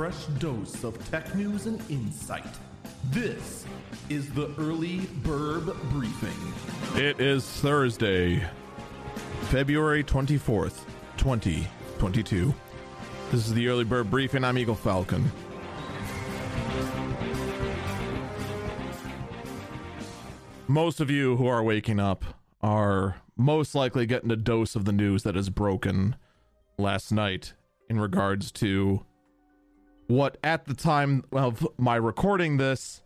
fresh dose of tech news and insight. This is the Early Bird Briefing. It is Thursday, February 24th, 2022. This is the Early Bird Briefing. I'm Eagle Falcon. Most of you who are waking up are most likely getting a dose of the news that is broken last night in regards to what, at the time of my recording this,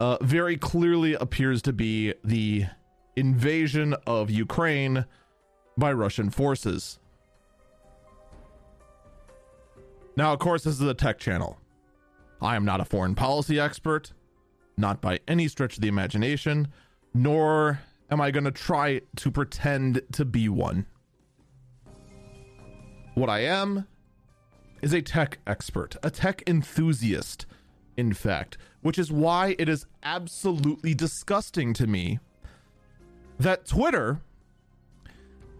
uh, very clearly appears to be the invasion of Ukraine by Russian forces. Now, of course, this is a tech channel. I am not a foreign policy expert, not by any stretch of the imagination, nor am I going to try to pretend to be one. What I am is a tech expert, a tech enthusiast, in fact, which is why it is absolutely disgusting to me that Twitter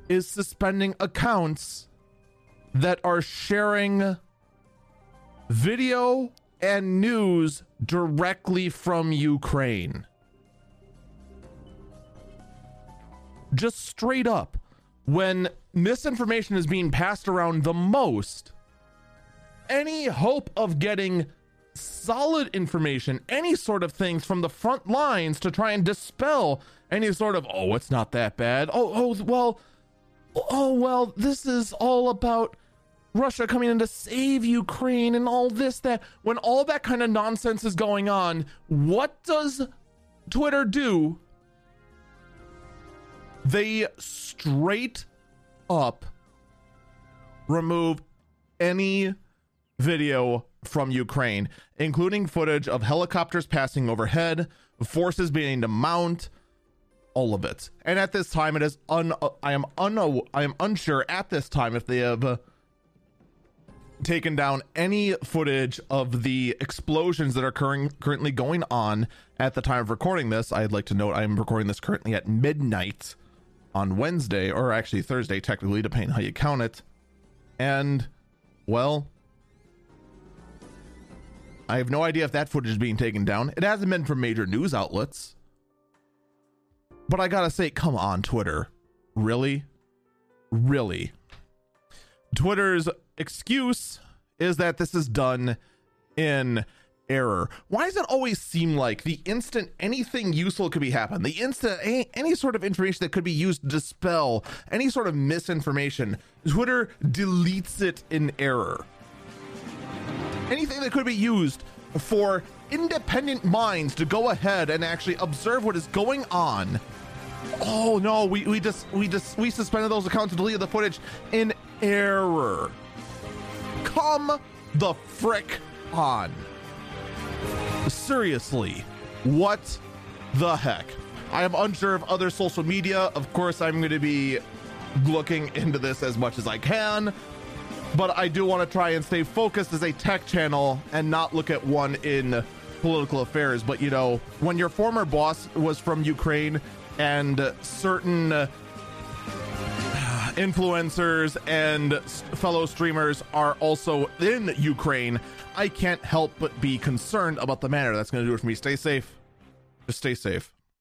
is suspending accounts that are sharing video and news directly from Ukraine. Just straight up, when misinformation is being passed around the most, any hope of getting solid information, any sort of things from the front lines to try and dispel any sort of, oh, it's not that bad. Oh, oh, well, oh, well, this is all about Russia coming in to save Ukraine and all this, that. When all that kind of nonsense is going on, what does Twitter do? They straight up remove any video from Ukraine, including footage of helicopters passing overhead, forces beginning to mount, all of it. And at this time, it is un. I am un. I am unsure at this time if they have. Taken down any footage of the explosions that are curring, currently going on at the time of recording this. I'd like to note I am recording this currently at midnight on Wednesday, or actually Thursday, technically, depending how you count it. And, well, I have no idea if that footage is being taken down. It hasn't been from major news outlets. But I gotta say, come on, Twitter. Really? Really? Twitter's excuse is that this is done in error. Why does it always seem like the instant anything useful could be happen, the instant any, any, sort of information that could be used to dispel any sort of misinformation, Twitter deletes it in error? Anything that could be used for independent minds to go ahead and actually observe what is going on. Oh no, we, we just we just we suspended those accounts and deleted the footage in error. Come the frick on. Seriously, what the heck? I am unsure of other social media. Of course, I'm going to be looking into this as much as I can, but I do want to try and stay focused as a tech channel and not look at one in political affairs. But you know, when your former boss was from Ukraine and certain uh, influencers and fellow streamers are also in Ukraine, I can't help but be concerned about the manner that's going to do it for me. Stay safe. Just stay safe.